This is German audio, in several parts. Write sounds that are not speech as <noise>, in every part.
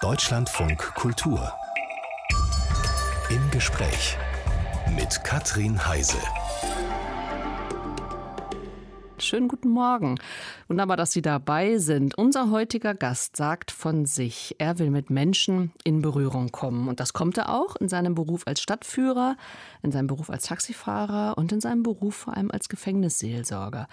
Deutschlandfunk Kultur. Im Gespräch mit Katrin Heise. Schönen guten Morgen. Wunderbar, dass Sie dabei sind. Unser heutiger Gast sagt von sich, er will mit Menschen in Berührung kommen. Und das kommt er auch in seinem Beruf als Stadtführer, in seinem Beruf als Taxifahrer und in seinem Beruf vor allem als Gefängnisseelsorger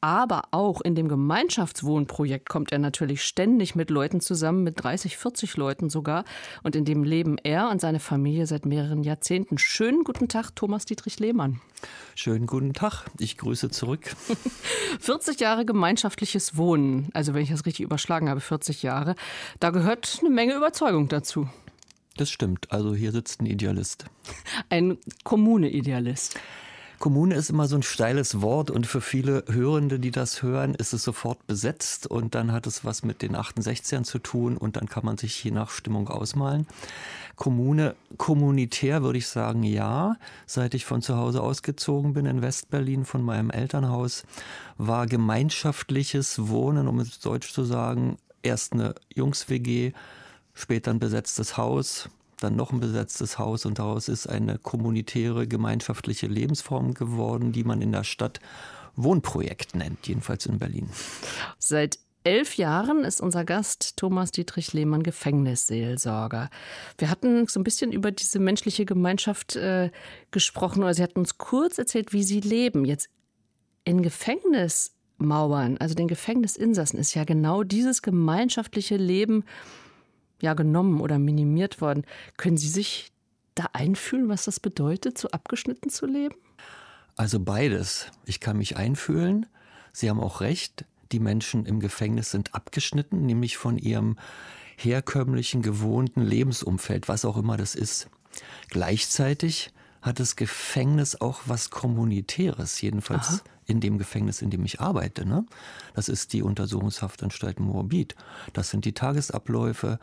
aber auch in dem Gemeinschaftswohnprojekt kommt er natürlich ständig mit Leuten zusammen, mit 30, 40 Leuten sogar. Und in dem leben er und seine Familie seit mehreren Jahrzehnten. Schönen guten Tag, Thomas Dietrich Lehmann. Schönen guten Tag, ich grüße zurück. <laughs> 40 Jahre gemeinschaftliches Wohnen, also wenn ich das richtig überschlagen habe, 40 Jahre, da gehört eine Menge Überzeugung dazu. Das stimmt, also hier sitzt ein Idealist. Ein Kommune-Idealist. Kommune ist immer so ein steiles Wort und für viele Hörende, die das hören, ist es sofort besetzt und dann hat es was mit den 68ern zu tun und dann kann man sich je nach Stimmung ausmalen. Kommune, kommunitär würde ich sagen, ja. Seit ich von zu Hause ausgezogen bin in Westberlin von meinem Elternhaus, war gemeinschaftliches Wohnen, um es deutsch zu sagen, erst eine Jungs-WG, später ein besetztes Haus, dann noch ein besetztes Haus und daraus ist eine kommunitäre, gemeinschaftliche Lebensform geworden, die man in der Stadt Wohnprojekt nennt, jedenfalls in Berlin. Seit elf Jahren ist unser Gast Thomas Dietrich Lehmann Gefängnisseelsorger. Wir hatten so ein bisschen über diese menschliche Gemeinschaft äh, gesprochen oder Sie hatten uns kurz erzählt, wie Sie leben. Jetzt in Gefängnismauern, also den Gefängnisinsassen, ist ja genau dieses gemeinschaftliche Leben ja genommen oder minimiert worden. Können Sie sich da einfühlen, was das bedeutet, so abgeschnitten zu leben? Also beides. Ich kann mich einfühlen. Sie haben auch recht. Die Menschen im Gefängnis sind abgeschnitten, nämlich von ihrem herkömmlichen, gewohnten Lebensumfeld, was auch immer das ist. Gleichzeitig hat das Gefängnis auch was Kommunitäres, jedenfalls Aha. In dem Gefängnis, in dem ich arbeite. Ne? Das ist die Untersuchungshaftanstalt Moabit. Das sind die Tagesabläufe.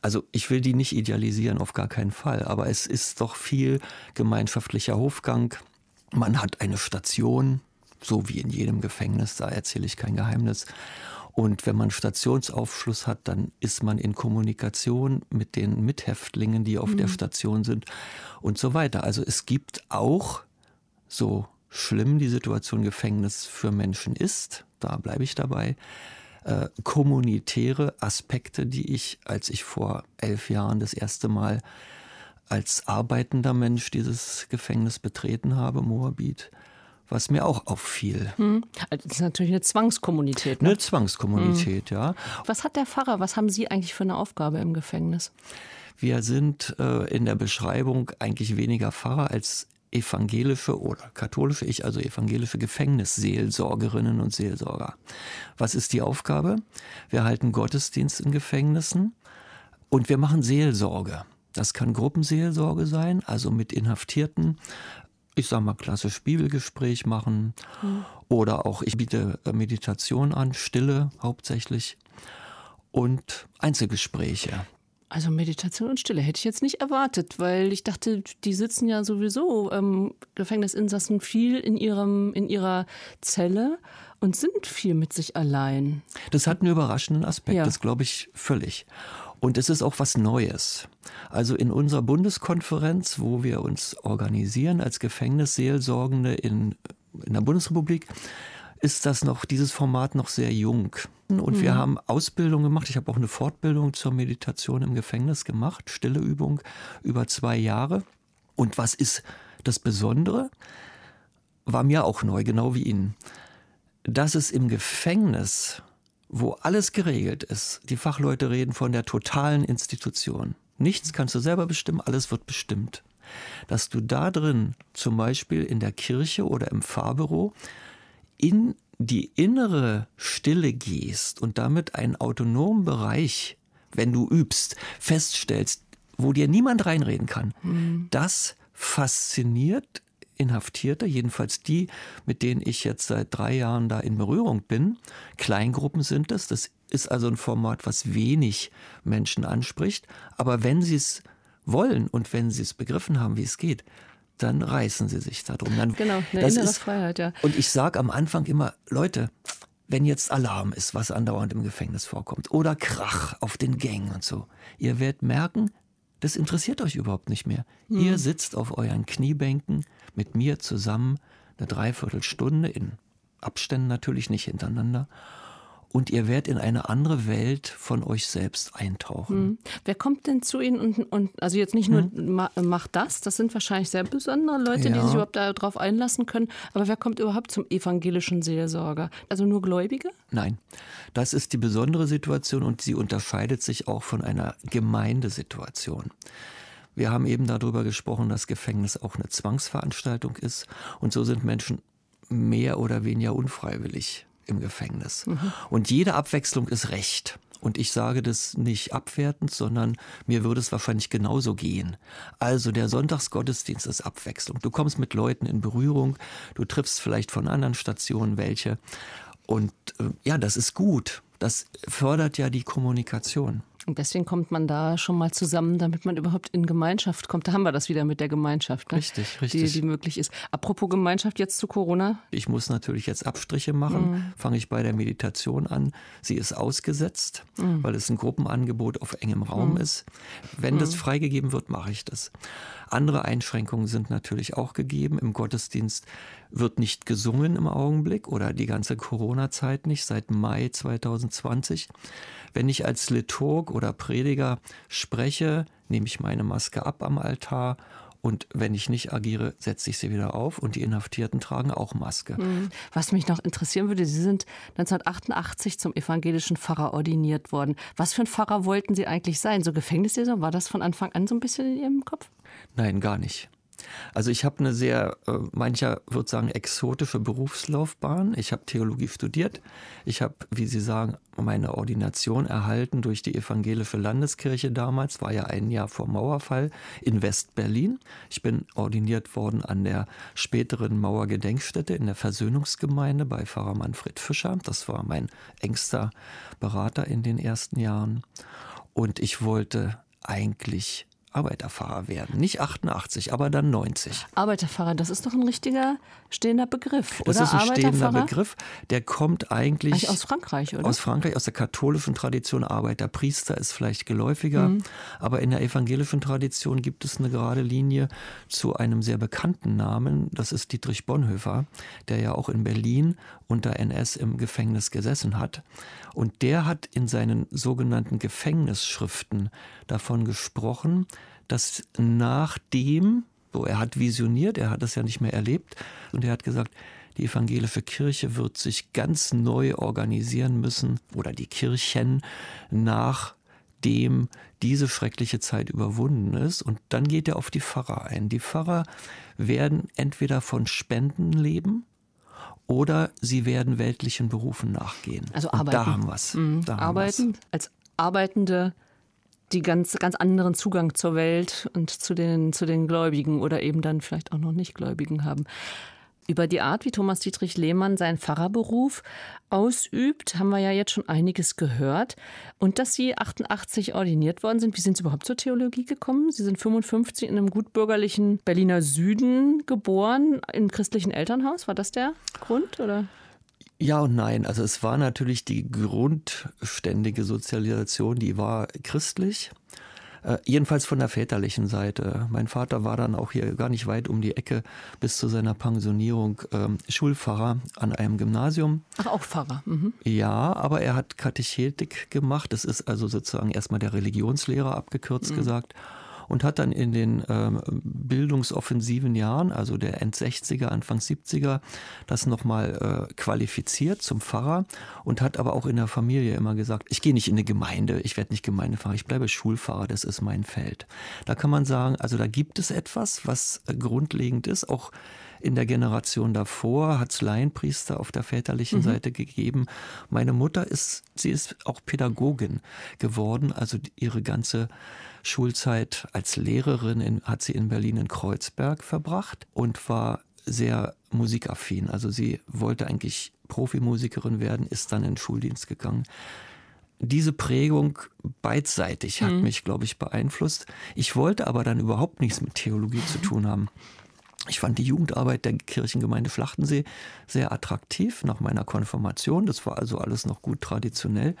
Also ich will die nicht idealisieren, auf gar keinen Fall, aber es ist doch viel gemeinschaftlicher Hofgang. Man hat eine Station, so wie in jedem Gefängnis, da erzähle ich kein Geheimnis. Und wenn man Stationsaufschluss hat, dann ist man in Kommunikation mit den Mithäftlingen, die auf mhm. der Station sind und so weiter. Also es gibt auch, so schlimm die Situation Gefängnis für Menschen ist, da bleibe ich dabei, äh, kommunitäre Aspekte, die ich, als ich vor elf Jahren das erste Mal als arbeitender Mensch dieses Gefängnis betreten habe, Moabit, was mir auch auffiel. Hm. Also das ist natürlich eine Zwangskommunität. Ne? Eine Zwangskommunität, hm. ja. Was hat der Pfarrer, was haben Sie eigentlich für eine Aufgabe im Gefängnis? Wir sind äh, in der Beschreibung eigentlich weniger Pfarrer als evangelische oder katholische, ich also evangelische Gefängnisseelsorgerinnen und Seelsorger. Was ist die Aufgabe? Wir halten Gottesdienst in Gefängnissen und wir machen Seelsorge. Das kann Gruppenseelsorge sein, also mit Inhaftierten, ich sage mal, klassisch Bibelgespräch machen mhm. oder auch ich biete äh, Meditation an, Stille hauptsächlich und Einzelgespräche. Also Meditation und Stille hätte ich jetzt nicht erwartet, weil ich dachte, die sitzen ja sowieso ähm, Gefängnisinsassen viel in ihrem in ihrer Zelle und sind viel mit sich allein. Das hat einen überraschenden Aspekt, ja. das glaube ich völlig. Und es ist auch was Neues. Also in unserer Bundeskonferenz, wo wir uns organisieren als Gefängnisseelsorgende in, in der Bundesrepublik, ist das noch, dieses Format noch sehr jung. Und mhm. wir haben Ausbildung gemacht. Ich habe auch eine Fortbildung zur Meditation im Gefängnis gemacht, stille Übung über zwei Jahre. Und was ist das Besondere? War mir auch neu, genau wie Ihnen. Dass es im Gefängnis wo alles geregelt ist. Die Fachleute reden von der totalen Institution. Nichts kannst du selber bestimmen, alles wird bestimmt. Dass du da drin, zum Beispiel in der Kirche oder im Fahrbüro, in die innere Stille gehst und damit einen autonomen Bereich, wenn du übst, feststellst, wo dir niemand reinreden kann, mhm. das fasziniert Inhaftierte, jedenfalls die, mit denen ich jetzt seit drei Jahren da in Berührung bin. Kleingruppen sind es. Das ist also ein Format, was wenig Menschen anspricht. Aber wenn sie es wollen und wenn sie es begriffen haben, wie es geht, dann reißen sie sich darum. Dann, genau, eine innere ist, Freiheit, ja. Und ich sage am Anfang immer, Leute, wenn jetzt Alarm ist, was andauernd im Gefängnis vorkommt, oder Krach auf den Gängen und so, ihr werdet merken, das interessiert euch überhaupt nicht mehr. Mhm. Ihr sitzt auf euren Kniebänken mit mir zusammen eine Dreiviertelstunde in Abständen natürlich nicht hintereinander und ihr werdet in eine andere Welt von euch selbst eintauchen. Hm. Wer kommt denn zu Ihnen und, und also jetzt nicht nur hm. ma, macht das, das sind wahrscheinlich sehr besondere Leute, ja. die sich überhaupt darauf einlassen können, aber wer kommt überhaupt zum evangelischen Seelsorger? Also nur Gläubige? Nein, das ist die besondere Situation und sie unterscheidet sich auch von einer Gemeindesituation. Wir haben eben darüber gesprochen, dass Gefängnis auch eine Zwangsveranstaltung ist und so sind Menschen mehr oder weniger unfreiwillig im Gefängnis. Mhm. Und jede Abwechslung ist Recht. Und ich sage das nicht abwertend, sondern mir würde es wahrscheinlich genauso gehen. Also der Sonntagsgottesdienst ist Abwechslung. Du kommst mit Leuten in Berührung, du triffst vielleicht von anderen Stationen welche. Und äh, ja, das ist gut. Das fördert ja die Kommunikation. Und deswegen kommt man da schon mal zusammen, damit man überhaupt in Gemeinschaft kommt. Da haben wir das wieder mit der Gemeinschaft, ne? richtig, richtig. Die, die möglich ist. Apropos Gemeinschaft jetzt zu Corona. Ich muss natürlich jetzt Abstriche machen. Mhm. Fange ich bei der Meditation an. Sie ist ausgesetzt, mhm. weil es ein Gruppenangebot auf engem Raum mhm. ist. Wenn das mhm. freigegeben wird, mache ich das. Andere Einschränkungen sind natürlich auch gegeben. Im Gottesdienst wird nicht gesungen im Augenblick oder die ganze Corona-Zeit nicht, seit Mai 2020. Wenn ich als Liturg oder Prediger spreche, nehme ich meine Maske ab am Altar und wenn ich nicht agiere, setze ich sie wieder auf und die Inhaftierten tragen auch Maske. Hm. Was mich noch interessieren würde, Sie sind 1988 zum evangelischen Pfarrer ordiniert worden. Was für ein Pfarrer wollten Sie eigentlich sein? So Gefängnisleser? War das von Anfang an so ein bisschen in Ihrem Kopf? Nein, gar nicht. Also ich habe eine sehr, äh, mancher würde sagen, exotische Berufslaufbahn. Ich habe Theologie studiert. Ich habe, wie Sie sagen, meine Ordination erhalten durch die evangelische Landeskirche damals, war ja ein Jahr vor Mauerfall in West-Berlin. Ich bin ordiniert worden an der späteren Mauergedenkstätte in der Versöhnungsgemeinde bei Pfarrer Manfred Fischer. Das war mein engster Berater in den ersten Jahren. Und ich wollte eigentlich Arbeiterfahrer werden. Nicht 88, aber dann 90. Arbeiterfahrer, das ist doch ein richtiger stehender Begriff, oder? Das ist ein stehender Begriff. Der kommt eigentlich, eigentlich, aus Frankreich, oder? Aus Frankreich, aus der katholischen Tradition. Arbeiterpriester ist vielleicht geläufiger. Mhm. Aber in der evangelischen Tradition gibt es eine gerade Linie zu einem sehr bekannten Namen. Das ist Dietrich Bonhoeffer, der ja auch in Berlin unter NS im Gefängnis gesessen hat. Und der hat in seinen sogenannten Gefängnisschriften davon gesprochen, dass nachdem, so er hat visioniert, er hat das ja nicht mehr erlebt, und er hat gesagt, die evangelische Kirche wird sich ganz neu organisieren müssen oder die Kirchen nachdem diese schreckliche Zeit überwunden ist. Und dann geht er auf die Pfarrer ein. Die Pfarrer werden entweder von Spenden leben oder sie werden weltlichen Berufen nachgehen. Also arbeiten. Und da haben wir es. Mhm. Arbeiten als Arbeitende die ganz, ganz anderen Zugang zur Welt und zu den, zu den Gläubigen oder eben dann vielleicht auch noch nicht Gläubigen haben. Über die Art, wie Thomas Dietrich Lehmann seinen Pfarrerberuf ausübt, haben wir ja jetzt schon einiges gehört. Und dass Sie 88 ordiniert worden sind, wie sind Sie überhaupt zur Theologie gekommen? Sie sind 55 in einem gutbürgerlichen Berliner Süden geboren, im christlichen Elternhaus. War das der Grund? Oder? Ja und nein. Also es war natürlich die grundständige Sozialisation, die war christlich. Äh, jedenfalls von der väterlichen Seite. Mein Vater war dann auch hier gar nicht weit um die Ecke bis zu seiner Pensionierung äh, Schulpfarrer an einem Gymnasium. Ach, auch Pfarrer. Mhm. Ja, aber er hat Katechetik gemacht. Das ist also sozusagen erstmal der Religionslehrer abgekürzt mhm. gesagt und hat dann in den ähm, bildungsoffensiven Jahren, also der End-60er, Anfang 70er, das nochmal äh, qualifiziert zum Pfarrer und hat aber auch in der Familie immer gesagt, ich gehe nicht in eine Gemeinde, ich werde nicht Gemeindepfarrer, ich bleibe Schulpfarrer, das ist mein Feld. Da kann man sagen, also da gibt es etwas, was äh, grundlegend ist, auch in der Generation davor hat es Laienpriester auf der väterlichen mhm. Seite gegeben. Meine Mutter ist, sie ist auch Pädagogin geworden, also ihre ganze Schulzeit als Lehrerin in, hat sie in Berlin in Kreuzberg verbracht und war sehr musikaffin. Also sie wollte eigentlich Profimusikerin werden, ist dann in den Schuldienst gegangen. Diese Prägung beidseitig hat mhm. mich, glaube ich, beeinflusst. Ich wollte aber dann überhaupt nichts mit Theologie zu tun haben. Ich fand die Jugendarbeit der Kirchengemeinde Schlachtensee sehr attraktiv nach meiner Konfirmation. Das war also alles noch gut traditionell.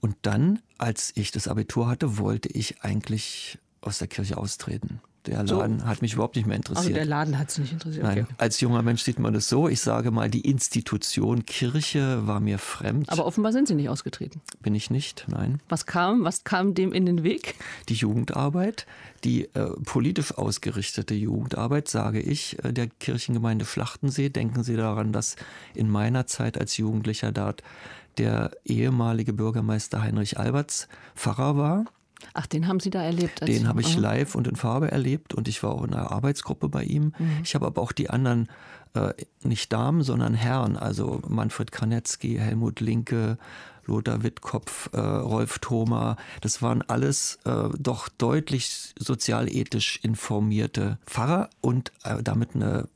Und dann, als ich das Abitur hatte, wollte ich eigentlich aus der Kirche austreten. Der Laden so. hat mich überhaupt nicht mehr interessiert. Also der Laden hat es nicht interessiert. Okay. Nein, als junger Mensch sieht man das so. Ich sage mal, die Institution Kirche war mir fremd. Aber offenbar sind Sie nicht ausgetreten. Bin ich nicht, nein. Was kam, was kam dem in den Weg? Die Jugendarbeit, die äh, politisch ausgerichtete Jugendarbeit, sage ich, äh, der Kirchengemeinde Schlachtensee. Denken Sie daran, dass in meiner Zeit als Jugendlicher dort der ehemalige Bürgermeister Heinrich Alberts Pfarrer war Ach, den haben Sie da erlebt? Den habe ich live und in Farbe erlebt und ich war auch in einer Arbeitsgruppe bei ihm. Mhm. Ich habe aber auch die anderen, äh, nicht Damen, sondern Herren, also Manfred Kranetzky, Helmut Linke, Lothar Wittkopf, äh, Rolf Thoma, das waren alles äh, doch deutlich sozialethisch informierte Pfarrer und äh, damit eine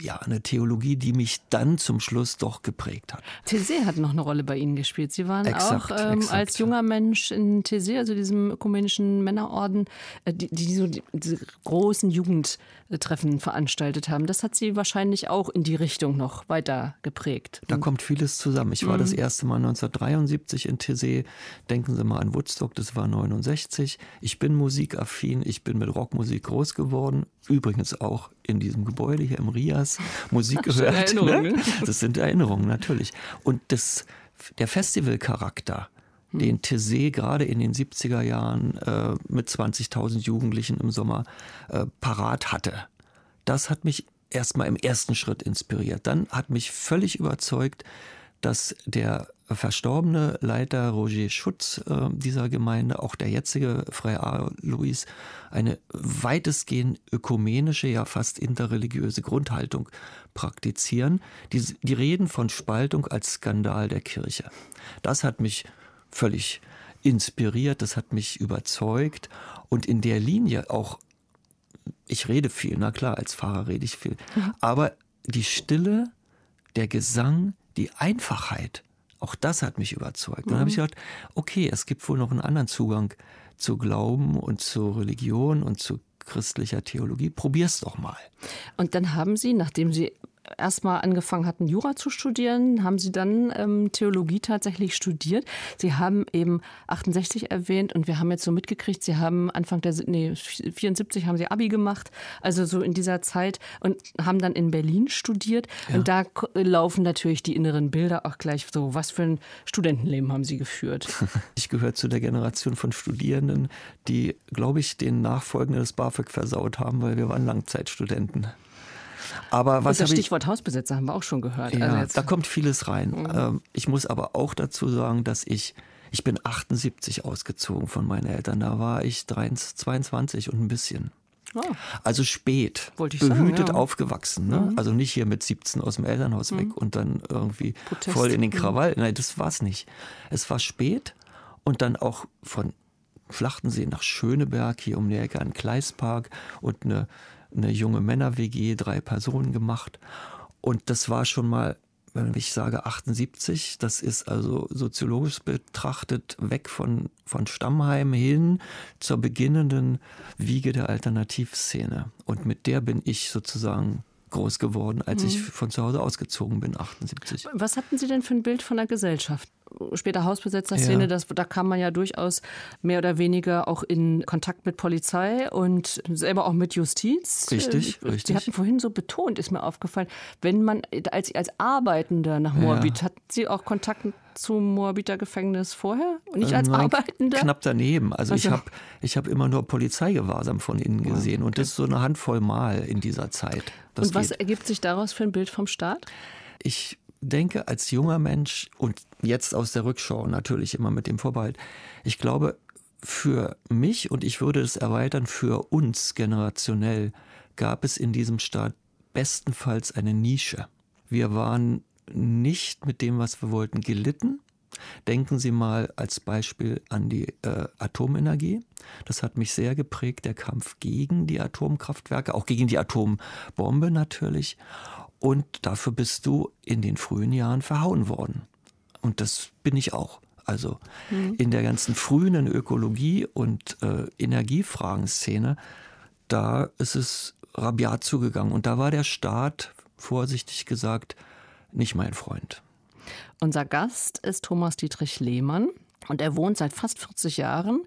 ja, eine Theologie, die mich dann zum Schluss doch geprägt hat. Thésée hat noch eine Rolle bei Ihnen gespielt. Sie waren exakt, auch ähm, als junger Mensch in Thésée, also diesem ökumenischen Männerorden, äh, die, die so die, diese großen Jugendtreffen veranstaltet haben. Das hat Sie wahrscheinlich auch in die Richtung noch weiter geprägt. Da kommt vieles zusammen. Ich war mhm. das erste Mal 1973 in Thésée. Denken Sie mal an Woodstock, das war 69. Ich bin musikaffin, ich bin mit Rockmusik groß geworden. Übrigens auch in diesem Gebäude hier im Rias Musik <laughs> gehört. Ne? <laughs> Das sind Erinnerungen, natürlich. Und das, der Festivalcharakter, hm. den Tessé gerade in den 70er Jahren äh, mit 20.000 Jugendlichen im Sommer äh, parat hatte, das hat mich erstmal im ersten Schritt inspiriert. Dann hat mich völlig überzeugt, dass der verstorbene Leiter Roger Schutz äh, dieser Gemeinde, auch der jetzige Freier Louis, eine weitestgehend ökumenische, ja fast interreligiöse Grundhaltung praktizieren. Die, die reden von Spaltung als Skandal der Kirche. Das hat mich völlig inspiriert, das hat mich überzeugt und in der Linie auch, ich rede viel, na klar, als Pfarrer rede ich viel, mhm. aber die Stille, der Gesang, die Einfachheit, auch das hat mich überzeugt. Dann habe ich mhm. gedacht, okay, es gibt wohl noch einen anderen Zugang zu Glauben und zu Religion und zu christlicher Theologie. Probier's doch mal. Und dann haben Sie, nachdem Sie erstmal angefangen hatten, Jura zu studieren, haben Sie dann ähm, Theologie tatsächlich studiert. Sie haben eben 68 erwähnt und wir haben jetzt so mitgekriegt, Sie haben Anfang der, nee, 74 haben Sie Abi gemacht, also so in dieser Zeit und haben dann in Berlin studiert. Ja. Und da laufen natürlich die inneren Bilder auch gleich so. Was für ein Studentenleben haben Sie geführt? <laughs> Ich gehöre zu der Generation von Studierenden, die, glaube ich, den Nachfolgenden des BAföG versaut haben, weil wir waren Langzeitstudenten. Aber was Und das Stichwort ich, Hausbesetzer haben wir auch schon gehört. Ja, also da kommt vieles rein. Mhm. Ähm, ich muss aber auch dazu sagen, dass ich ich bin 78 ausgezogen von meinen Eltern. Da war ich 23, 22 und ein bisschen. Oh. Also spät, behütet sagen, ja. aufgewachsen. Ne? Mhm. Also nicht hier mit 17 aus dem Elternhaus mhm. weg und dann irgendwie Protest. voll in den mhm. Krawall. Nein, das war es nicht. Es war spät und dann auch von Flachtensee nach Schöneberg, hier um die Ecke an Kleispark und eine eine junge Männer-WG, drei Personen gemacht. Und das war schon mal, wenn ich sage 78, das ist also soziologisch betrachtet weg von, von Stammheim hin zur beginnenden Wiege der Alternativszene. Und mit der bin ich sozusagen groß geworden, als mhm. ich von zu Hause ausgezogen bin, 78. Was hatten Sie denn für ein Bild von der Gesellschaft? Später Hausbesetzerszene, ja. das, da kam man ja durchaus mehr oder weniger auch in Kontakt mit Polizei und selber auch mit Justiz. Richtig, Sie richtig. Sie hatten vorhin so betont, ist mir aufgefallen, wenn man als, als Arbeitender nach Moabit, ja. hatten Sie auch Kontakt zum Moabiter Gefängnis vorher? Und nicht als äh, Arbeitender? Knapp daneben. Also, also. ich habe ich hab immer nur Polizeigewahrsam von innen gesehen okay. und das ist so eine Handvoll Mal in dieser Zeit. Das und was geht. ergibt sich daraus für ein Bild vom Staat? Ich denke als junger Mensch und jetzt aus der Rückschau natürlich immer mit dem Vorbehalt, ich glaube, für mich und ich würde es erweitern, für uns generationell gab es in diesem Staat bestenfalls eine Nische. Wir waren nicht mit dem, was wir wollten, gelitten. Denken Sie mal als Beispiel an die äh, Atomenergie. Das hat mich sehr geprägt, der Kampf gegen die Atomkraftwerke, auch gegen die Atombombe natürlich. Und dafür bist du in den frühen Jahren verhauen worden. Und das bin ich auch. Also mhm. in der ganzen frühen Ökologie- und äh, Energiefragenszene, da ist es rabiat zugegangen. Und da war der Staat, vorsichtig gesagt, nicht mein Freund. Unser Gast ist Thomas Dietrich Lehmann und er wohnt seit fast 40 Jahren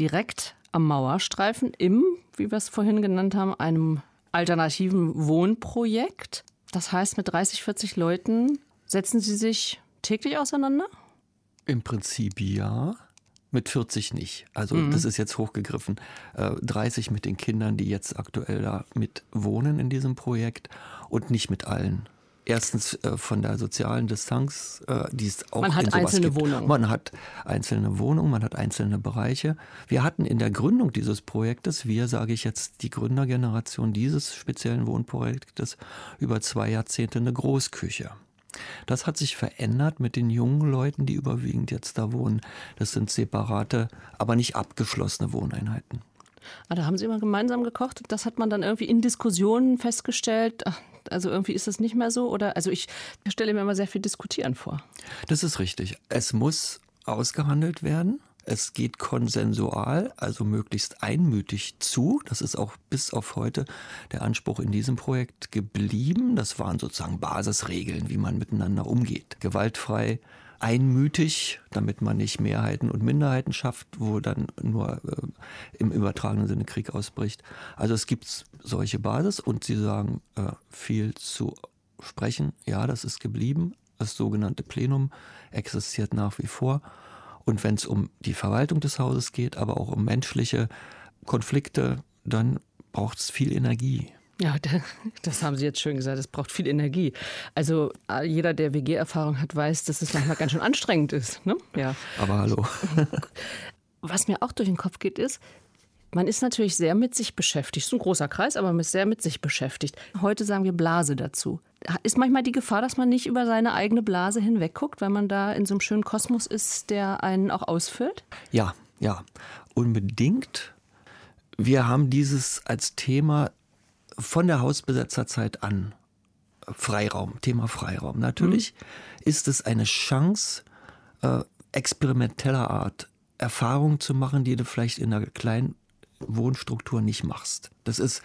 direkt am Mauerstreifen im, wie wir es vorhin genannt haben, einem alternativen Wohnprojekt. Das heißt, mit 30, 40 Leuten setzen Sie sich täglich auseinander? Im Prinzip ja. Mit 40 nicht. Also mhm. das ist jetzt hochgegriffen. Äh, 30 mit den Kindern, die jetzt aktuell da mit wohnen in diesem Projekt und nicht mit allen. Erstens äh, von der sozialen Distanz, äh, die es auch Man hat in einzelne gibt. Wohnungen. Man hat einzelne Wohnungen, man hat einzelne Bereiche. Wir hatten in der Gründung dieses Projektes, wir sage ich jetzt die Gründergeneration dieses speziellen Wohnprojektes, über zwei Jahrzehnte eine Großküche. Das hat sich verändert mit den jungen Leuten, die überwiegend jetzt da wohnen. Das sind separate, aber nicht abgeschlossene Wohneinheiten. Ah, da haben Sie immer gemeinsam gekocht. Das hat man dann irgendwie in Diskussionen festgestellt. Ach, also irgendwie ist das nicht mehr so. Oder also ich stelle mir immer sehr viel Diskutieren vor. Das ist richtig. Es muss ausgehandelt werden. Es geht konsensual, also möglichst einmütig zu. Das ist auch bis auf heute der Anspruch in diesem Projekt geblieben. Das waren sozusagen Basisregeln, wie man miteinander umgeht. Gewaltfrei, einmütig, damit man nicht Mehrheiten und Minderheiten schafft, wo dann nur äh, im übertragenen Sinne Krieg ausbricht. Also es gibt solche Basis und Sie sagen äh, viel zu sprechen. Ja, das ist geblieben. Das sogenannte Plenum existiert nach wie vor. Und wenn es um die Verwaltung des Hauses geht, aber auch um menschliche Konflikte, dann braucht es viel Energie. Ja, <laughs> das haben Sie jetzt schön gesagt. Es braucht viel Energie. Also äh, jeder, der WG-Erfahrung hat, weiß, dass es manchmal ganz schön anstrengend ist. Ne? Ja. Aber hallo. <laughs> Was mir auch durch den Kopf geht, ist, man ist natürlich sehr mit sich beschäftigt. Es ist ein großer Kreis, aber man ist sehr mit sich beschäftigt. Heute sagen wir Blase dazu. Ist manchmal die Gefahr, dass man nicht über seine eigene Blase hinwegguckt, weil man da in so einem schönen Kosmos ist, der einen auch ausfüllt? Ja, ja, unbedingt. Wir haben dieses als Thema von der Hausbesetzerzeit an. Freiraum, Thema Freiraum. Natürlich mhm. ist es eine Chance, äh, experimenteller Art Erfahrungen zu machen, die du vielleicht in einer kleinen Wohnstruktur nicht machst. Das ist,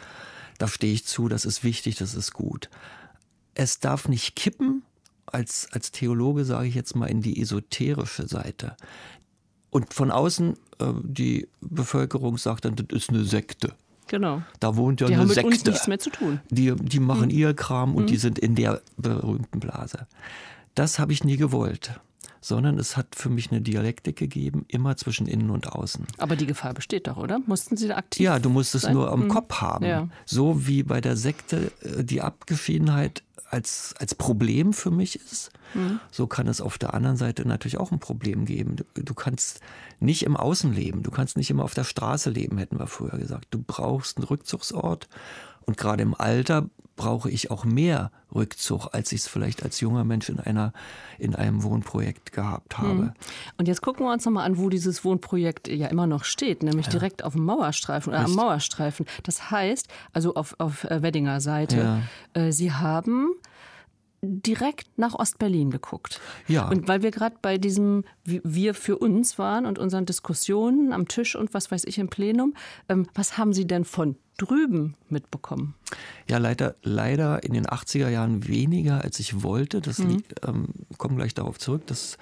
da stehe ich zu, das ist wichtig, das ist gut. Es darf nicht kippen, als, als Theologe sage ich jetzt mal, in die esoterische Seite. Und von außen, äh, die Bevölkerung sagt dann, das ist eine Sekte. Genau. Da wohnt ja die eine haben mit Sekte. uns nichts mehr zu tun. Die, die machen hm. ihr Kram und Hm. die sind in der berühmten Blase. Das habe ich nie gewollt sondern es hat für mich eine Dialektik gegeben, immer zwischen innen und außen. Aber die Gefahr besteht doch, oder? Mussten Sie da aktiv Ja, du musst es sein? nur am Hm. Kopf haben. Ja. So wie bei der Sekte äh, die Abgeschiedenheit als, als Problem für mich ist, Hm. so kann es auf der anderen Seite natürlich auch ein Problem geben. Du, du kannst nicht im Außen leben, du kannst nicht immer auf der Straße leben, hätten wir früher gesagt. Du brauchst einen Rückzugsort und gerade im Alter brauche ich auch mehr Rückzug, als ich es vielleicht als junger Mensch in einer in einem Wohnprojekt gehabt habe. Hm. Und jetzt gucken wir uns nochmal an, wo dieses Wohnprojekt ja immer noch steht, nämlich Ja. direkt auf dem Mauerstreifen oder am Richtig. Mauerstreifen. Das heißt, also auf, auf äh, Weddinger Seite, Ja. äh, Sie haben direkt nach Ostberlin geguckt. Ja. Und weil wir gerade bei diesem Wir für uns waren und unseren Diskussionen am Tisch und was weiß ich im Plenum, ähm, was haben Sie denn von drüben mitbekommen? Ja, leider, leider in den 80er Jahren weniger, als ich wollte. Das Mhm. liegt, ähm, kommen gleich darauf zurück. Das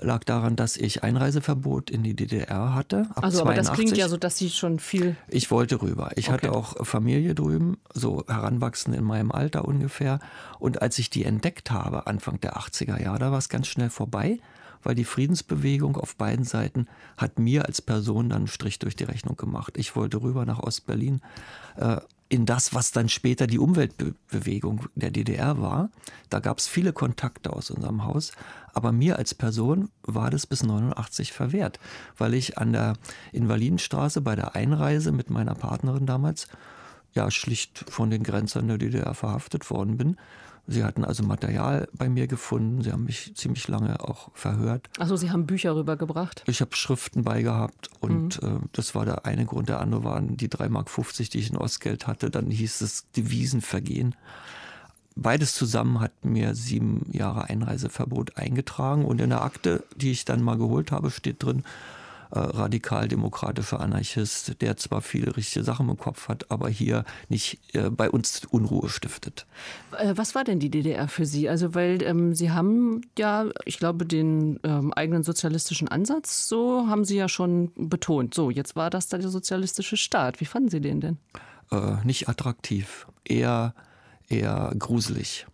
lag daran, dass ich Einreiseverbot in die DDR hatte. Also, aber das 82. klingt ja so, dass Sie schon viel. Ich wollte rüber. Ich hatte auch Familie drüben, so heranwachsen in meinem Alter ungefähr. Und als ich die entdeckt habe, Anfang der 80er Jahre, da war es ganz schnell vorbei, weil die Friedensbewegung auf beiden Seiten hat mir als Person dann einen Strich durch die Rechnung gemacht. Ich wollte rüber nach Ostberlin. Äh, in das, was dann später die Umweltbewegung der DDR war. Da gab es viele Kontakte aus unserem Haus, aber mir als Person war das bis 89 verwehrt, weil ich an der Invalidenstraße bei der Einreise mit meiner Partnerin damals ja schlicht von den Grenzern der DDR verhaftet worden bin. Sie hatten also Material bei mir gefunden, sie haben mich ziemlich lange auch verhört. Achso, Sie haben Bücher rübergebracht. Ich habe Schriften beigehabt und äh, das war der eine Grund. Der andere waren die 3,50 Mark, die ich in Ostgeld hatte. Dann hieß es Devisenvergehen. Beides zusammen hat mir sieben Jahre Einreiseverbot eingetragen und in der Akte, die ich dann mal geholt habe, steht drin, äh, radikaldemokratischer Anarchist, der zwar viele richtige Sachen im Kopf hat, aber hier nicht äh, bei uns Unruhe stiftet. Äh, was war denn die DDR für Sie? Also, weil ähm, Sie haben ja, ich glaube, den ähm, eigenen sozialistischen Ansatz, so haben Sie ja schon betont. So, jetzt war das dann der sozialistische Staat. Wie fanden Sie den denn? Äh, nicht attraktiv, eher, eher gruselig.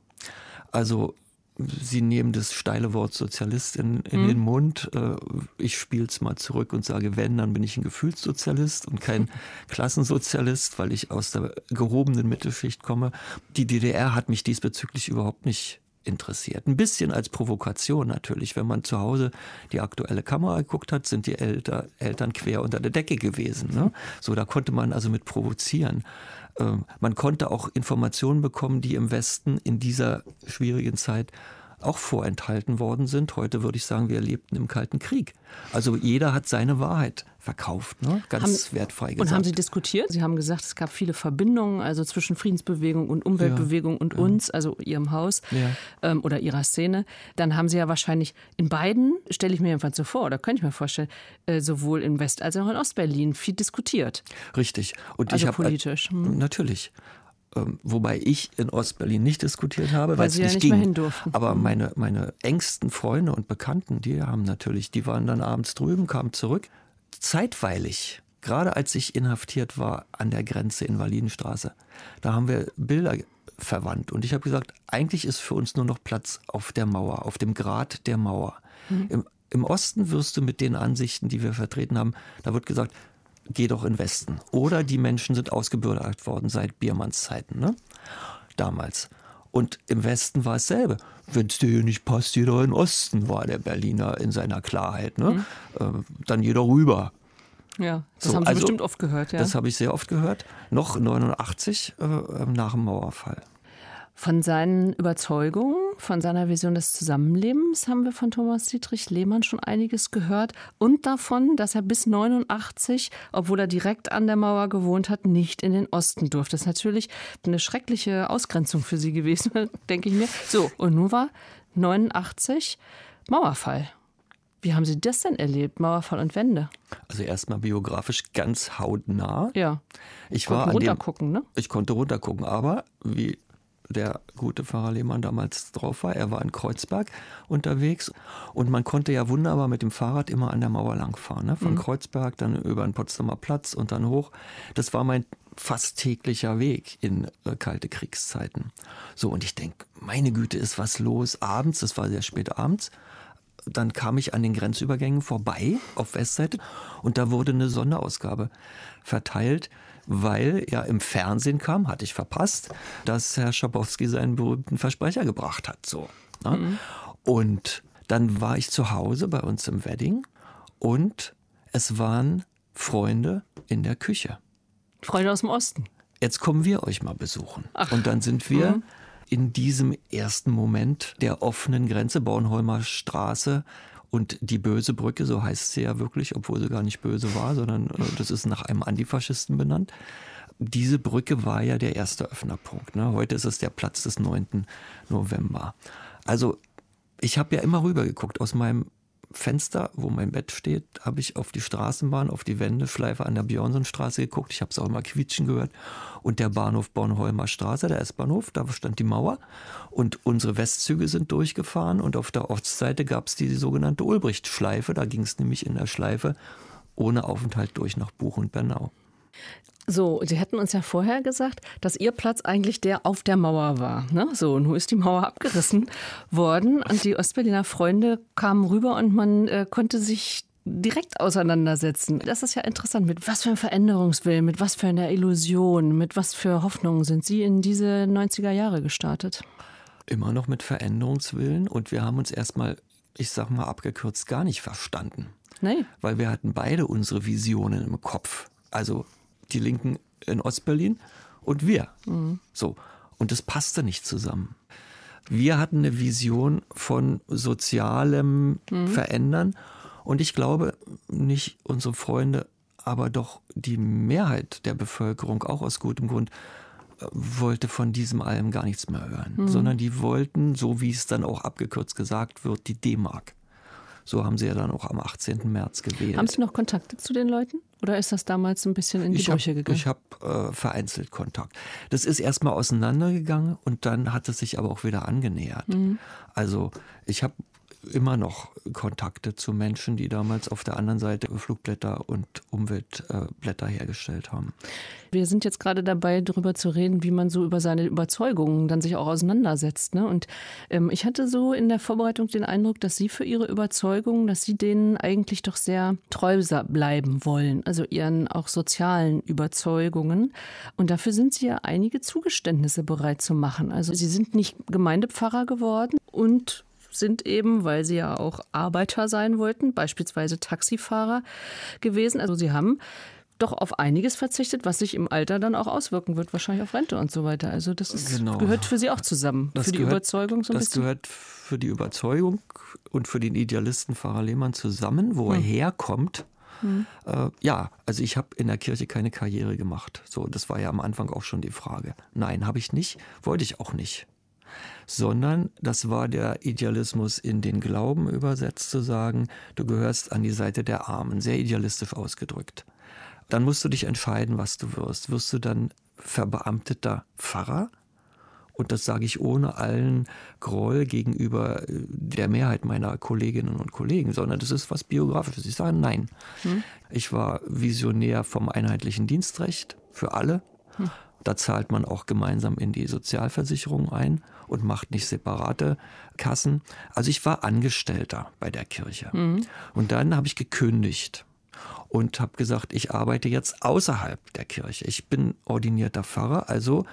Also Sie nehmen das steile Wort Sozialist in, in mhm. den Mund. Äh, ich spiele es mal zurück und sage, wenn, dann bin ich ein Gefühlssozialist und kein <laughs> Klassensozialist, weil ich aus der gehobenen Mittelschicht komme. Die DDR hat mich diesbezüglich überhaupt nicht interessiert. Ein bisschen als Provokation natürlich. Wenn man zu Hause die aktuelle Kamera geguckt hat, sind die Elter, Eltern quer unter der Decke gewesen. Ne? So, da konnte man also mit provozieren. Ähm, man konnte auch Informationen bekommen, die im Westen in dieser schwierigen Zeit auch vorenthalten worden sind. Heute würde ich sagen, wir lebten im Kalten Krieg. Also jeder hat seine Wahrheit verkauft, ne? ganz haben, wertfrei gesagt. Und haben Sie diskutiert? Sie haben gesagt, es gab viele Verbindungen also zwischen Friedensbewegung und Umweltbewegung ja, und ja. uns, also Ihrem Haus ja. ähm, oder Ihrer Szene. Dann haben Sie ja wahrscheinlich in beiden, stelle ich mir jedenfalls so vor, oder könnte ich mir vorstellen, äh, sowohl in West- als auch in Ostberlin viel diskutiert. Richtig. Und also ich habe politisch. Hm. Natürlich. Ähm, wobei ich in Ostberlin nicht diskutiert habe, weil es nicht, nicht ging. Aber mhm. meine, meine engsten Freunde und Bekannten, die haben natürlich, die waren dann abends drüben, kamen zurück. Zeitweilig, gerade als ich inhaftiert war an der Grenze in Walidenstraße, da haben wir Bilder verwandt. Und ich habe gesagt, eigentlich ist für uns nur noch Platz auf der Mauer, auf dem Grat der Mauer. Mhm. Im, Im Osten wirst du mit den Ansichten, die wir vertreten haben, da wird gesagt, geh doch in den Westen. Oder die Menschen sind ausgebürgert worden seit Biermanns Zeiten, ne? damals. Und im Westen war es selbe. Wenn es dir hier nicht passt, geh doch in den Osten, war der Berliner in seiner Klarheit. Ne? Mhm. Äh, dann jeder rüber. Ja, das so, haben Sie also, bestimmt oft gehört. Ja? Das habe ich sehr oft gehört. Noch 89 äh, nach dem Mauerfall. Von seinen Überzeugungen, von seiner Vision des Zusammenlebens haben wir von Thomas Dietrich Lehmann schon einiges gehört und davon, dass er bis 89, obwohl er direkt an der Mauer gewohnt hat, nicht in den Osten durfte. Das ist natürlich eine schreckliche Ausgrenzung für sie gewesen, <laughs> denke ich mir. So, und nun war 89 Mauerfall. Wie haben Sie das denn erlebt, Mauerfall und Wende? Also erstmal biografisch ganz hautnah. Ja. Ich war runtergucken, ne? Ich konnte runtergucken, aber wie der gute Pfarrer Lehmann damals drauf war. Er war in Kreuzberg unterwegs und man konnte ja wunderbar mit dem Fahrrad immer an der Mauer langfahren. Ne? Von mhm. Kreuzberg dann über den Potsdamer Platz und dann hoch. Das war mein fast täglicher Weg in äh, kalte Kriegszeiten. So, und ich denke, meine Güte, ist was los. Abends, das war sehr spät abends, dann kam ich an den Grenzübergängen vorbei auf Westseite und da wurde eine Sonderausgabe verteilt weil ja im Fernsehen kam, hatte ich verpasst, dass Herr Schabowski seinen berühmten Versprecher gebracht hat. So. Ne? Mhm. Und dann war ich zu Hause bei uns im Wedding und es waren Freunde in der Küche. Freunde aus dem Osten. Jetzt kommen wir euch mal besuchen. Ach. Und dann sind wir mhm. in diesem ersten Moment der offenen Grenze, Bornholmer Straße, und die böse Brücke, so heißt sie ja wirklich, obwohl sie gar nicht böse war, sondern äh, <laughs> das ist nach einem Antifaschisten benannt. Diese Brücke war ja der erste Öffnerpunkt. Ne? Heute ist es der Platz des 9. November. Also ich habe ja immer rübergeguckt aus meinem Fenster, wo mein Bett steht, habe ich auf die Straßenbahn, auf die Wendeschleife an der Björnsonstraße geguckt. Ich habe es auch immer quietschen gehört. Und der Bahnhof Bornholmer Straße, der S-Bahnhof, da stand die Mauer. Und unsere Westzüge sind durchgefahren. Und auf der Ostseite gab es die sogenannte Ulbrichtschleife. Da ging es nämlich in der Schleife ohne Aufenthalt durch nach Buch und Bernau. So, Sie hätten uns ja vorher gesagt, dass Ihr Platz eigentlich der auf der Mauer war. Ne? So, nun ist die Mauer abgerissen worden und die Ostberliner Freunde kamen rüber und man äh, konnte sich direkt auseinandersetzen. Das ist ja interessant. Mit was für einem Veränderungswillen, mit was für einer Illusion, mit was für Hoffnungen sind Sie in diese 90er Jahre gestartet? Immer noch mit Veränderungswillen und wir haben uns erstmal, ich sag mal abgekürzt, gar nicht verstanden. Nein. Weil wir hatten beide unsere Visionen im Kopf. Also die Linken in Ostberlin und wir. Mhm. So. Und das passte nicht zusammen. Wir hatten eine Vision von sozialem mhm. Verändern. Und ich glaube, nicht unsere Freunde, aber doch die Mehrheit der Bevölkerung, auch aus gutem Grund, wollte von diesem allem gar nichts mehr hören. Mhm. Sondern die wollten, so wie es dann auch abgekürzt gesagt wird, die D-Mark. So haben sie ja dann auch am 18. März gewählt. Haben Sie noch Kontakte zu den Leuten? Oder ist das damals ein bisschen in die ich Brüche hab, gegangen? Ich habe äh, vereinzelt Kontakt. Das ist erstmal auseinandergegangen und dann hat es sich aber auch wieder angenähert. Mhm. Also ich habe immer noch Kontakte zu Menschen, die damals auf der anderen Seite Flugblätter und Umweltblätter hergestellt haben. Wir sind jetzt gerade dabei, darüber zu reden, wie man so über seine Überzeugungen dann sich auch auseinandersetzt. Ne? Und ähm, ich hatte so in der Vorbereitung den Eindruck, dass Sie für Ihre Überzeugungen, dass Sie denen eigentlich doch sehr treu bleiben wollen, also Ihren auch sozialen Überzeugungen. Und dafür sind Sie ja einige Zugeständnisse bereit zu machen. Also Sie sind nicht Gemeindepfarrer geworden und sind eben, weil sie ja auch Arbeiter sein wollten, beispielsweise Taxifahrer gewesen. Also sie haben doch auf einiges verzichtet, was sich im Alter dann auch auswirken wird, wahrscheinlich auf Rente und so weiter. Also das ist, genau. gehört für Sie auch zusammen, das für die gehört, Überzeugung so ein das bisschen. Das gehört für die Überzeugung und für den Idealisten Pfarrer Lehmann zusammen, wo hm. er herkommt. Hm. Äh, ja, also ich habe in der Kirche keine Karriere gemacht. So, das war ja am Anfang auch schon die Frage. Nein, habe ich nicht, wollte ich auch nicht sondern das war der Idealismus in den Glauben übersetzt zu sagen, du gehörst an die Seite der Armen, sehr idealistisch ausgedrückt. Dann musst du dich entscheiden, was du wirst. Wirst du dann verbeamteter Pfarrer? Und das sage ich ohne allen Groll gegenüber äh, der Mehrheit meiner Kolleginnen und Kollegen, sondern das ist was Biografisches. Ich sage nein. Hm. Ich war Visionär vom einheitlichen Dienstrecht für alle. Hm. Da zahlt man auch gemeinsam in die Sozialversicherung ein und macht nicht separate Kassen. Also ich war Angestellter bei der Kirche. Mhm. Und dann habe ich gekündigt und habe gesagt, ich arbeite jetzt außerhalb der Kirche. Ich bin ordinierter Pfarrer, also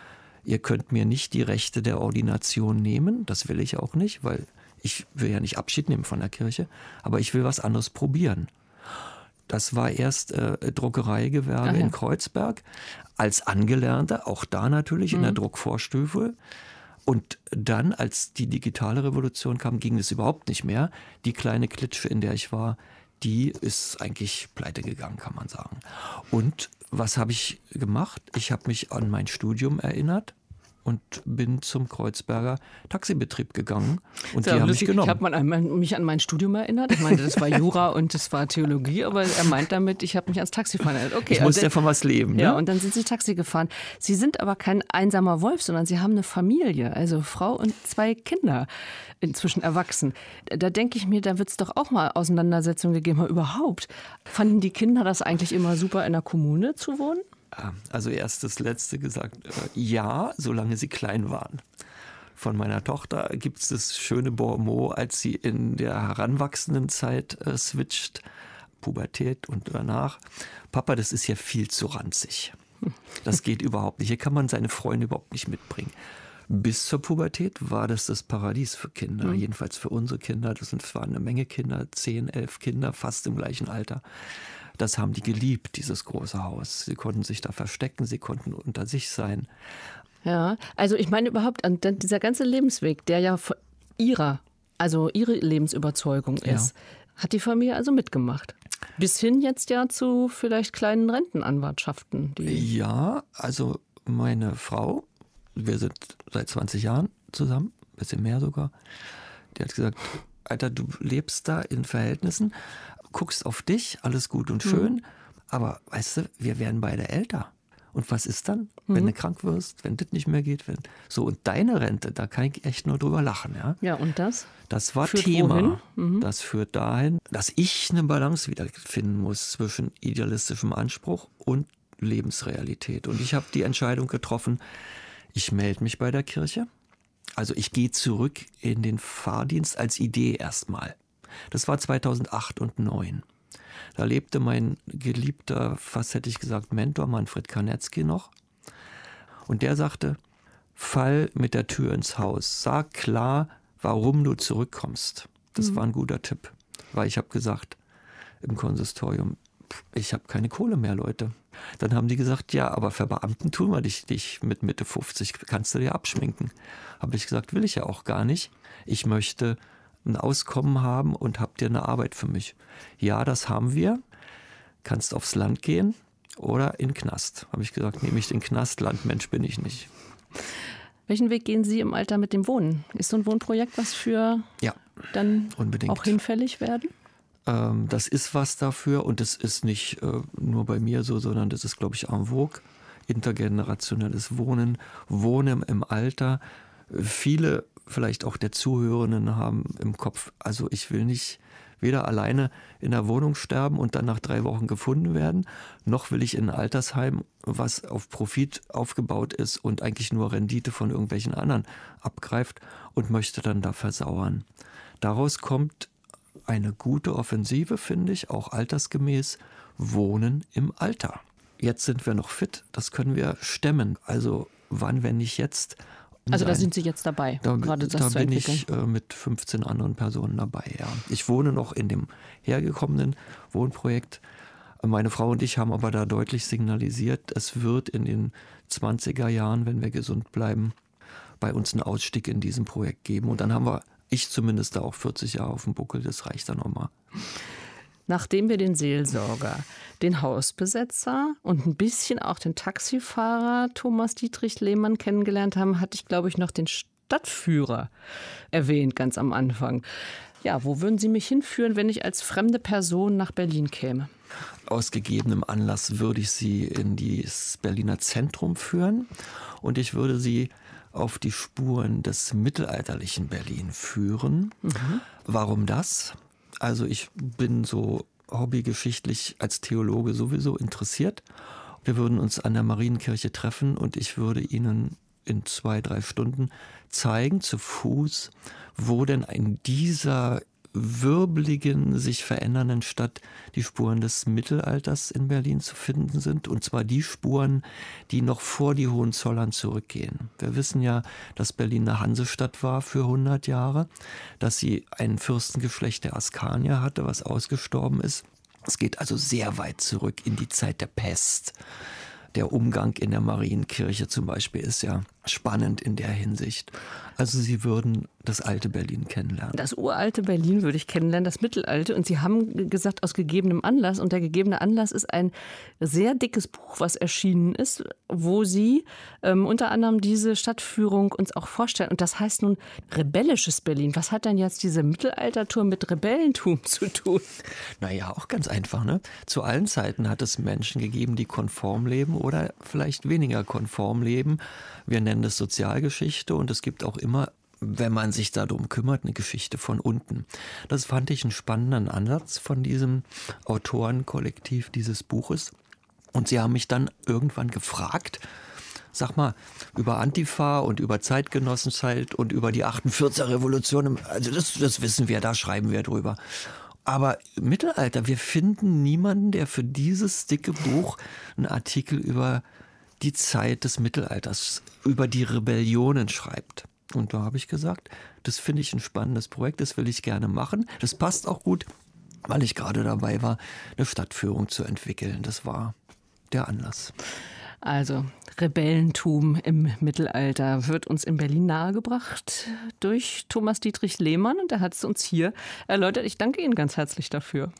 ihr könnt mir nicht die Rechte der Ordination nehmen. Das will ich auch nicht, weil ich will ja nicht Abschied nehmen von der Kirche, aber ich will was anderes probieren. Das war erst äh, Druckereigewerbe ja. in Kreuzberg als Angelernter, auch da natürlich mhm. in der mhm. Druckvorstufe. Und dann, als die digitale Revolution kam, ging es überhaupt nicht mehr. Die kleine Klitsche, in der ich war, die ist eigentlich pleite gegangen, kann man sagen. Und was habe ich gemacht? Ich habe mich an mein Studium erinnert und bin zum Kreuzberger Taxibetrieb gegangen und ja, die haben mich genommen. Ich habe mich an mein Studium erinnert. Ich meinte, das war Jura und das war Theologie, aber er meint damit, ich habe mich ans Taxifahren erinnert. Okay, ich muss also, ja von was leben. Ja, ne? und dann sind Sie Taxi gefahren. Sie sind aber kein einsamer Wolf, sondern Sie haben eine Familie, also Frau und zwei Kinder, inzwischen erwachsen. Da denke ich mir, da wird es doch auch mal Auseinandersetzungen gegeben haben. Überhaupt. Fanden die Kinder das eigentlich immer super, in der Kommune zu wohnen? Also erst das Letzte gesagt, äh, ja, solange sie klein waren. Von meiner Tochter gibt es das schöne Bormot, als sie in der heranwachsenden Zeit äh, switcht, Pubertät und danach. Papa, das ist ja viel zu ranzig. Das geht <laughs> überhaupt nicht. Hier kann man seine Freunde überhaupt nicht mitbringen. Bis zur Pubertät war das das Paradies für Kinder, mhm. jedenfalls für unsere Kinder. Das waren eine Menge Kinder, zehn, elf Kinder, fast im gleichen Alter. Das haben die geliebt, dieses große Haus. Sie konnten sich da verstecken, sie konnten unter sich sein. Ja, also ich meine überhaupt, dieser ganze Lebensweg, der ja ihrer, also ihre Lebensüberzeugung ist, ja. hat die Familie also mitgemacht. Bis hin jetzt ja zu vielleicht kleinen Rentenanwartschaften. ja, also meine Frau, wir sind seit 20 Jahren zusammen, ein bisschen mehr sogar, die hat gesagt, Alter, du lebst da in Verhältnissen, guckst auf dich, alles gut und schön, mhm. aber weißt du, wir werden beide älter. Und was ist dann, wenn mhm. du krank wirst, wenn das nicht mehr geht? Wenn, so, und deine Rente, da kann ich echt nur drüber lachen. Ja, ja und das? Das war Thema. Mhm. Das führt dahin, dass ich eine Balance wiederfinden muss zwischen idealistischem Anspruch und Lebensrealität. Und ich habe die Entscheidung getroffen, ich melde mich bei der Kirche. Also ich gehe zurück in den Fahrdienst als Idee erstmal. Das war 2008 und 2009. Da lebte mein geliebter, fast hätte ich gesagt, Mentor Manfred Karnetzky noch. Und der sagte, fall mit der Tür ins Haus. Sag klar, warum du zurückkommst. Das mhm. war ein guter Tipp, weil ich habe gesagt im Konsistorium, ich habe keine Kohle mehr, Leute. Dann haben die gesagt, ja, aber für Beamten tun wir dich, dich mit Mitte 50, kannst du dir abschminken. Habe ich gesagt, will ich ja auch gar nicht. Ich möchte ein Auskommen haben und habt ihr eine Arbeit für mich? Ja, das haben wir. Kannst aufs Land gehen oder in Knast. Habe ich gesagt, nehme ich den Knast, Landmensch bin ich nicht. Welchen Weg gehen Sie im Alter mit dem Wohnen? Ist so ein Wohnprojekt was für ja, dann unbedingt. auch hinfällig werden? Ähm, das ist was dafür und das ist nicht äh, nur bei mir so, sondern das ist, glaube ich, en vogue. Intergenerationelles Wohnen, Wohnen im Alter. Viele, vielleicht auch der Zuhörenden, haben im Kopf, also ich will nicht weder alleine in der Wohnung sterben und dann nach drei Wochen gefunden werden, noch will ich in ein Altersheim, was auf Profit aufgebaut ist und eigentlich nur Rendite von irgendwelchen anderen abgreift und möchte dann da versauern. Daraus kommt eine gute Offensive, finde ich, auch altersgemäß, Wohnen im Alter. Jetzt sind wir noch fit, das können wir stemmen. Also wann, wenn nicht jetzt? Also da sind Sie jetzt dabei, da, gerade das da zu bin ich äh, mit 15 anderen Personen dabei, ja. Ich wohne noch in dem hergekommenen Wohnprojekt. Meine Frau und ich haben aber da deutlich signalisiert, es wird in den 20er Jahren, wenn wir gesund bleiben, bei uns einen Ausstieg in diesem Projekt geben. Und dann haben wir ich zumindest da auch 40 Jahre auf dem Buckel, das reicht dann nochmal. Nachdem wir den Seelsorger, den Hausbesetzer und ein bisschen auch den Taxifahrer Thomas Dietrich Lehmann kennengelernt haben, hatte ich, glaube ich, noch den Stadtführer erwähnt, ganz am Anfang. Ja, wo würden Sie mich hinführen, wenn ich als fremde Person nach Berlin käme? Aus gegebenem Anlass würde ich Sie in das Berliner Zentrum führen und ich würde Sie auf die Spuren des mittelalterlichen Berlin führen. Mhm. Warum das? Also ich bin so hobbygeschichtlich als Theologe sowieso interessiert. Wir würden uns an der Marienkirche treffen und ich würde Ihnen in zwei, drei Stunden zeigen, zu Fuß, wo denn in dieser wirbeligen, sich verändernden Stadt die Spuren des Mittelalters in Berlin zu finden sind. Und zwar die Spuren, die noch vor die Hohenzollern zurückgehen. Wir wissen ja, dass Berlin eine Hansestadt war für 100 Jahre, dass sie ein Fürstengeschlecht der Askanier hatte, was ausgestorben ist. Es geht also sehr weit zurück in die Zeit der Pest. Der Umgang in der Marienkirche zum Beispiel ist ja spannend in der Hinsicht. Also Sie würden das alte Berlin kennenlernen. Das uralte Berlin würde ich kennenlernen, das mittelalte. Und Sie haben gesagt, aus gegebenem Anlass. Und der gegebene Anlass ist ein sehr dickes Buch, was erschienen ist, wo Sie ähm, unter anderem diese Stadtführung uns auch vorstellen. Und das heißt nun rebellisches Berlin. Was hat denn jetzt diese Mittelaltertour mit Rebellentum zu tun? Naja, auch ganz einfach. Ne? Zu allen Zeiten hat es Menschen gegeben, die konform leben oder vielleicht weniger konform leben. Wir nennen das Sozialgeschichte und es gibt auch immer wenn man sich darum kümmert, eine Geschichte von unten. Das fand ich einen spannenden Ansatz von diesem Autorenkollektiv dieses Buches. Und sie haben mich dann irgendwann gefragt, sag mal, über Antifa und über Zeitgenossenzeit und über die 48er Revolution, also das, das wissen wir, da schreiben wir drüber. Aber Mittelalter, wir finden niemanden, der für dieses dicke Buch einen Artikel über die Zeit des Mittelalters, über die Rebellionen schreibt. Und da habe ich gesagt, das finde ich ein spannendes Projekt, das will ich gerne machen. Das passt auch gut, weil ich gerade dabei war, eine Stadtführung zu entwickeln. Das war der Anlass. Also Rebellentum im Mittelalter wird uns in Berlin nahegebracht durch Thomas Dietrich Lehmann und er hat es uns hier erläutert. Ich danke Ihnen ganz herzlich dafür.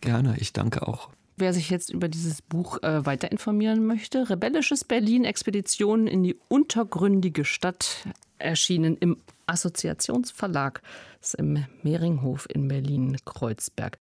Gerne, ich danke auch. Wer sich jetzt über dieses Buch äh, weiter informieren möchte, Rebellisches Berlin, Expeditionen in die untergründige Stadt, erschienen im Assoziationsverlag, ist im Mehringhof in Berlin-Kreuzberg.